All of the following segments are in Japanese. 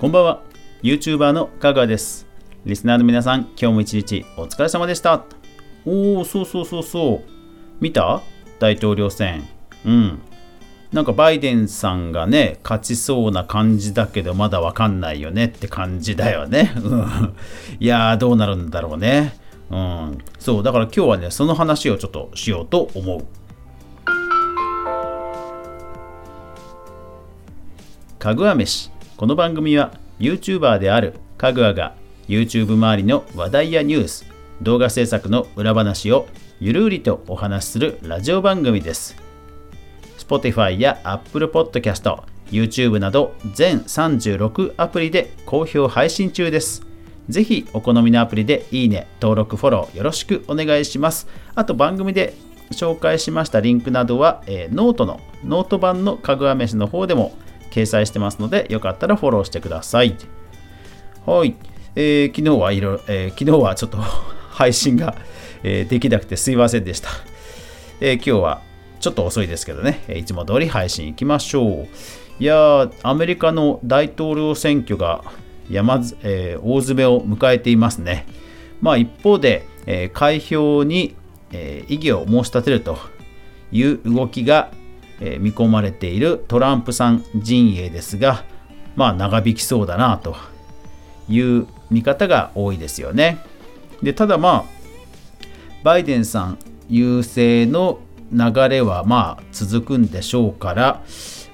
こんばんは。YouTuber の香川です。リスナーの皆さん今日も一日お疲れ様でした。おおそうそうそうそう。見た？大統領選。うん。なんかバイデンさんがね勝ちそうな感じだけどまだわかんないよね。って感じだよね。いやーどうなるんだろうね。うん。そうだから今日はねその話をちょっとしようと思う。かぐわ飯。この番組は YouTuber であるかぐわが YouTube 周りの話題やニュース動画制作の裏話をゆるりとお話しするラジオ番組です。Spotify や Apple Podcast、YouTube など全36アプリで好評配信中です。ぜひお好みのアプリでいいね、登録、フォローよろしくお願いします。あと番組で紹介しましたリンクなどは、えー、ノートのノート版のかぐわ飯の方でも掲載してますので、よかったらフォローしてください。はい。えー、昨日はいろ、えー、昨日はちょっと 配信が、えー、できなくてすいませんでした。えー、今日はちょっと遅いですけどね、いつも通り配信いきましょう。いや、アメリカの大統領選挙が山、えー、大詰めを迎えていますね。まあ一方で、えー、開票に、えー、異議を申し立てるという動きがえ見込まれているトランプさん陣営ですが、まあ長引きそうだなという見方が多いですよね。でただまあバイデンさん優勢の流れはまあ続くんでしょうから、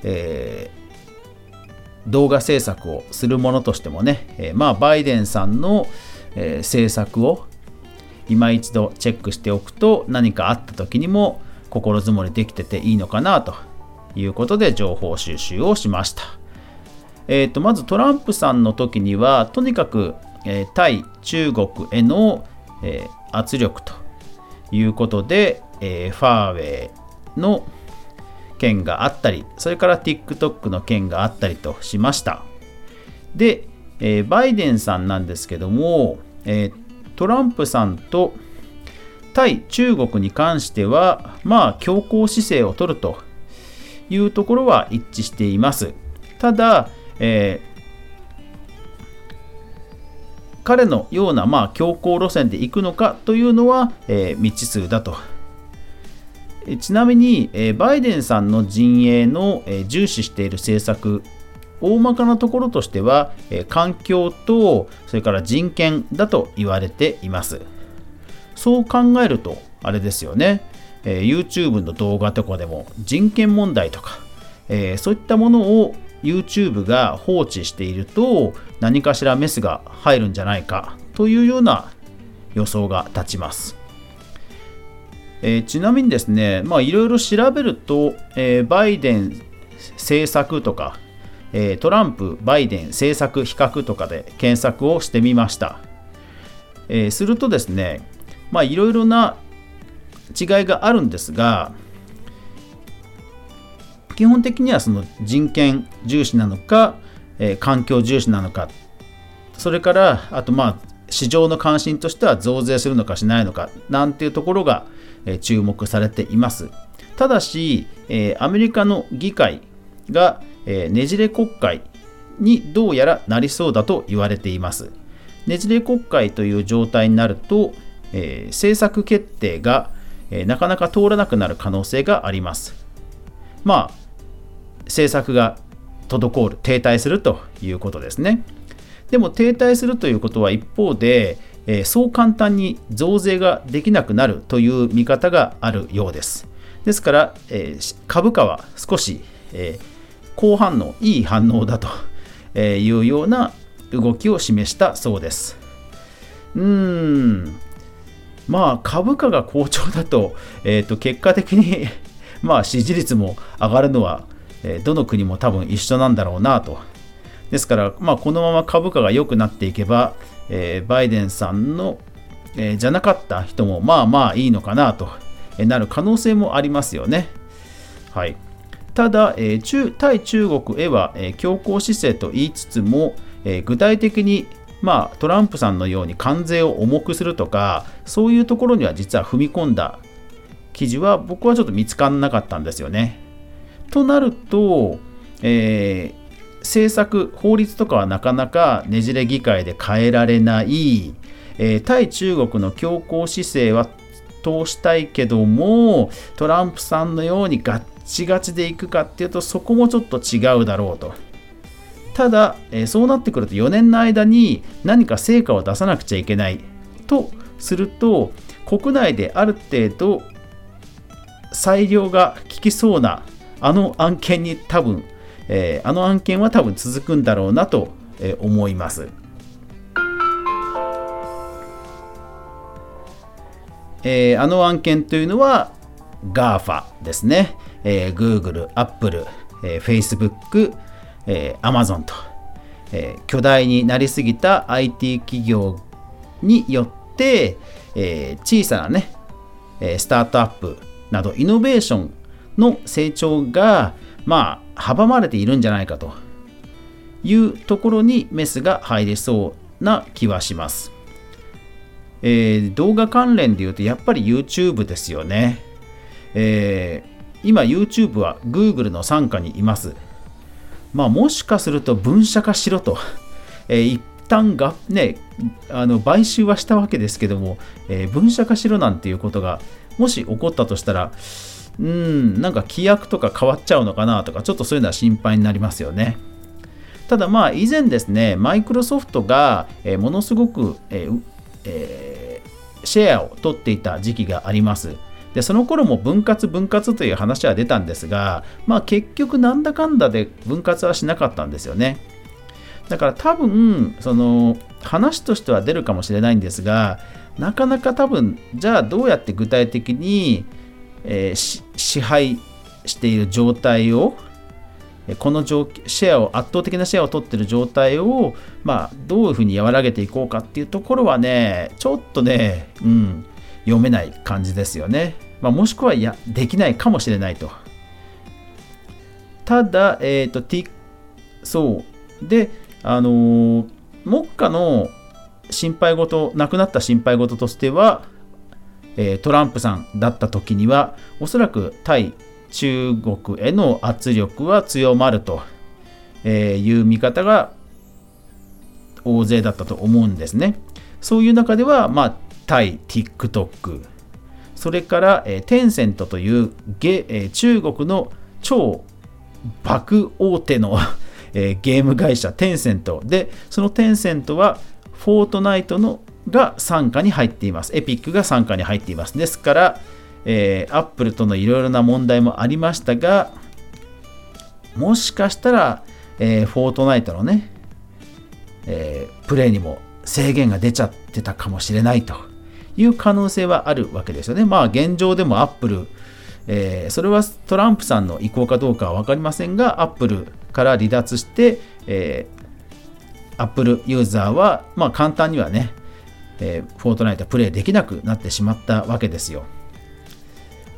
えー、動画制作をするものとしてもね、えー、まあバイデンさんの、えー、政策を今一度チェックしておくと何かあった時にも心づもりできてていいのかなということで情報収集をしました。えーと、まずトランプさんの時にはとにかく、えー、対中国への、えー、圧力ということで、えー、ファーウェイの件があったりそれから TikTok の件があったりとしましたで、えバイデンさんなんですけども、えトランプさんと対中国に関しては、まあ、強硬姿勢を取るというところは一致しています。ただ、えー、彼のような、まあ、強硬路線で行くのかというのは、えー、未知数だと。ちなみに、えー、バイデンさんの陣営の、えー、重視している政策大まかなところとしては、え、環境とそれから人権だと言われています。そう考えるとあれですよね、えー、YouTube の動画とかでも人権問題とか、えー、そういったものを YouTube が放置していると何かしらメスが入るんじゃないかというような予想が立ちます。えー、ちなみにですね、まあいろいろ調べると、えー、バイデン政策とか、えー、トランプ、バイデン政策比較とかで検索をしてみました。えするとですね、まあいろいろな違いがあるんですが基本的にはその人権重視なのか、えー、環境重視なのかそれからあとまあ市場の関心としては増税するのかしないのかなんていうところが、えー、注目されています。ただし、えー、アメリカの議会が、えねじれ国会にどうやらなりそうだと言われています。ねじれ国会という状態になるとえー、政策決定が、えー、なかなか通らなくなる可能性があります。まあ、政策が滞る、停滞するということですね。でも停滞するということは一方で、えー、そう簡単に増税ができなくなるという見方があるようです。ですから、えー、株価は少し、えー、好反応、いい反応だというような動きを示したそうです。うーん、まあ株価が好調だと,、えー、と結果的に まあ支持率も上がるのは、えどの国も多分一緒なんだろうなと。ですから、まあ、このまま株価が良くなっていけば、えー、バイデンさんの、えー、じゃなかった人もまあまあいいのかなとなる可能性もありますよね。はい、ただ、え、中対中国へは、え強硬姿勢と言いつつも、え具体的にまあ、トランプさんのように関税を重くするとかそういうところには実は踏み込んだ記事は僕はちょっと見つからなかったんですよね。となると、えー、政策法律とかはなかなかねじれ議会で変えられない、えー、対中国の強硬姿勢は通したいけどもトランプさんのようにガッチガチでいくかっていうとそこもちょっと違うだろうと。ただ、えー、そうなってくると4年の間に何か成果を出さなくちゃいけないとすると国内である程度裁量が効きそうなあの案件に多分、えー、あの案件は多分続くんだろうなと、思います。えー、あの案件というのは GAFA ですね、えー、Google、Apple、えー、Facebook、えー、Amazon と、えー、巨大になりすぎた IT 企業によって、えー、小さなね、えスタートアップなどイノベーションの成長がまあ阻まれているんじゃないかというところにメスが入りそうな気はします。えー、動画関連で言うとやっぱり YouTube ですよね。えー、今 YouTube は Google の傘下にいます。まあもしかすると分社化しろと。えー、一旦がね、あの買収はしたわけですけども、えー、分社化しろなんていうことがもし起こったとしたら、うん、なんか規約とか変わっちゃうのかなとか、ちょっとそういうのは心配になりますよね。ただまあ以前ですね、マイクロソフトが、え、ものすごく、えーえー、シェアを取っていた時期があります。でその頃も分割分割という話は出たんですが、まあ、結局なんだかんだで分割はしなかったんですよね。だから多分その話としては出るかもしれないんですがなかなか多分じゃあどうやって具体的に、えー、支配している状態をこのシェアを圧倒的なシェアを取ってる状態を、まあ、どういうふうに和らげていこうかっていうところはねちょっとね、うん、読めない感じですよね、まあ、もしくはいやできないかもしれないとただ、えっ、ー、と、そうであのー、目下の心配事なくなった心配事としては、えー、トランプさんだった時にはおそらく対中国への圧力は強まるという見方が大勢だったと思うんですね。そういう中では、まあ、対 TikTok、それから、えー、テンセントという、えー、中国の超爆大手の えー、ゲーム会社テンセントで、そのテンセントはフォートナイトのが傘下に入っています。エピックが傘下に入っています。ですから、えー、アップルとのいろいろな問題もありましたが、もしかしたら、えー、フォートナイトのね、えー、プレイにも制限が出ちゃってたかもしれないという可能性はあるわけですよね。まあ現状でもアップル、えー、それはトランプさんの意向かどうかは分かりませんが、アップルから離脱して、えー、アップルユーザーは、まあ簡単にはね、えー、フォートナイトプレイできなくなってしまったわけですよ。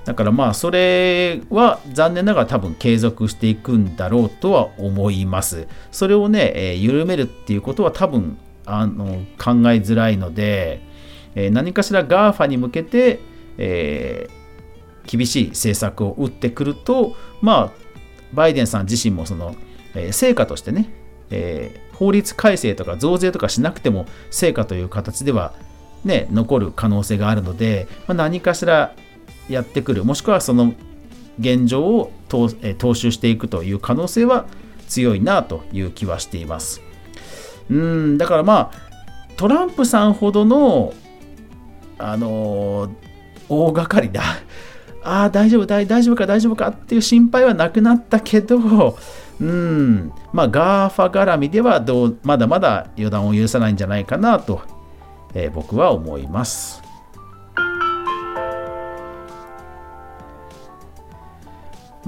だからまあそれは残念ながら多分継続していくんだろうとは思います。それをね、えー、緩めるっていうことは多分あの考えづらいので、え、何かしら GAFA に向けて、えー、厳しい政策を打ってくると、まあ、バイデンさん自身もその、え成果としてね、え法律改正とか増税とかしなくても成果という形では、ね、残る可能性があるので、まあ、何かしらやってくるもしくはその現状をえ踏襲していくという可能性は強いなという気はしています。うんだからまあトランプさんほどのあのー、大掛かりだああ大丈夫大丈夫か大丈夫かっていう心配はなくなったけどうんまあ GAFA 絡みではどうまだまだ予断を許さないんじゃないかなと、えー、僕は思います。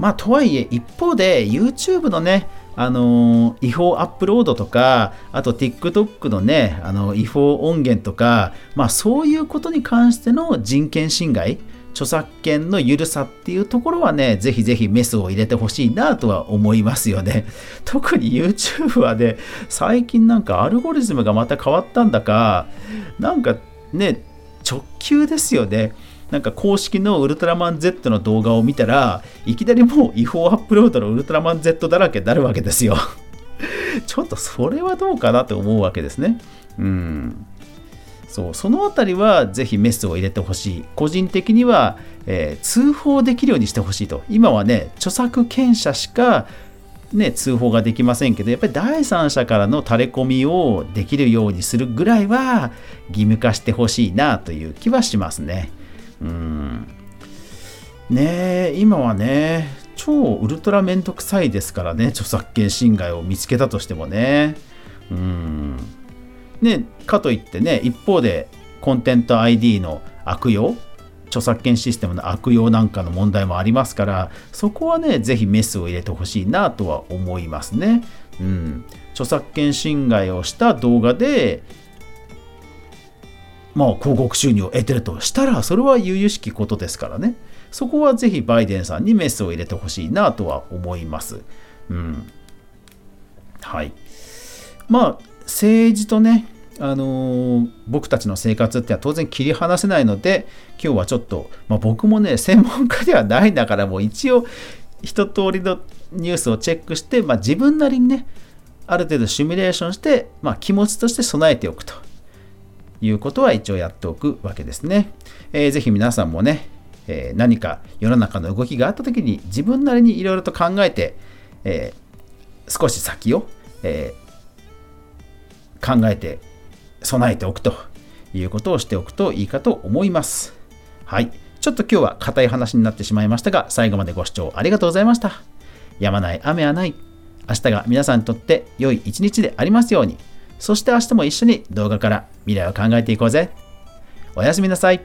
まあ、とはいえ、一方で YouTube のね、あの違法アップロードとか、あと TikTok のね、あの違法音源とか、まあそういうことに関しての人権侵害、著作権の緩さっていうところはね、ぜひぜひメスを入れてほしいなとは思いますよね。特に YouTube はね、最近なんかアルゴリズムがまた変わったんだか、なんかね、直球ですよね。なんか公式のウルトラマン Z の動画を見たらいきなりもう違法アップロードのウルトラマン Z だらけになるわけですよ ちょっとそれはどうかなと思うわけですね。うんそうそのあたりはぜひメスを入れてほしい個人的には、えー、通報できるようにしてほしいと今はね著作権者しかね、通報ができませんけどやっぱり第三者からのタレコミをできるようにするぐらいは義務化してほしいなという気はしますね。うんね今はね超ウルトラめんどくさいですからね著作権侵害を見つけたとしてもね。うんねかといってね一方でコンテンツ ID の悪用著作権システムの悪用なんかの問題もありますからそこはね是非メスを入れてほしいなとは思いますね。うん、著作権侵害をした動画でまあ広告収入を得てるとしたらそれは由々しきことですからね。そこは是非バイデンさんにメスを入れてほしいなとは思います。うん、はい。まあ政治とねあのー、僕たちの生活っては当然切り離せないので今日はちょっと、まあ、僕もね専門家ではないんだからもう一応一通りのニュースをチェックして、まあ、自分なりにねある程度シミュレーションして、まあ、気持ちとして備えておくと。いうことは一応やっておくわけですね。えー、ぜひ皆さんもね、えー、何か世の中の動きがあった時に自分なりにいろいろと考えて、えー、少し先を、え、考えて備えておくということをしておくといいかと思います。はい。ちょっと今日は硬い話になってしまいましたが、最後までご視聴ありがとうございました。やまない雨はない。明日が皆さんにとって良い一日でありますように。そして明日も一緒に動画から未来を考えていこうぜ。おやすみなさい。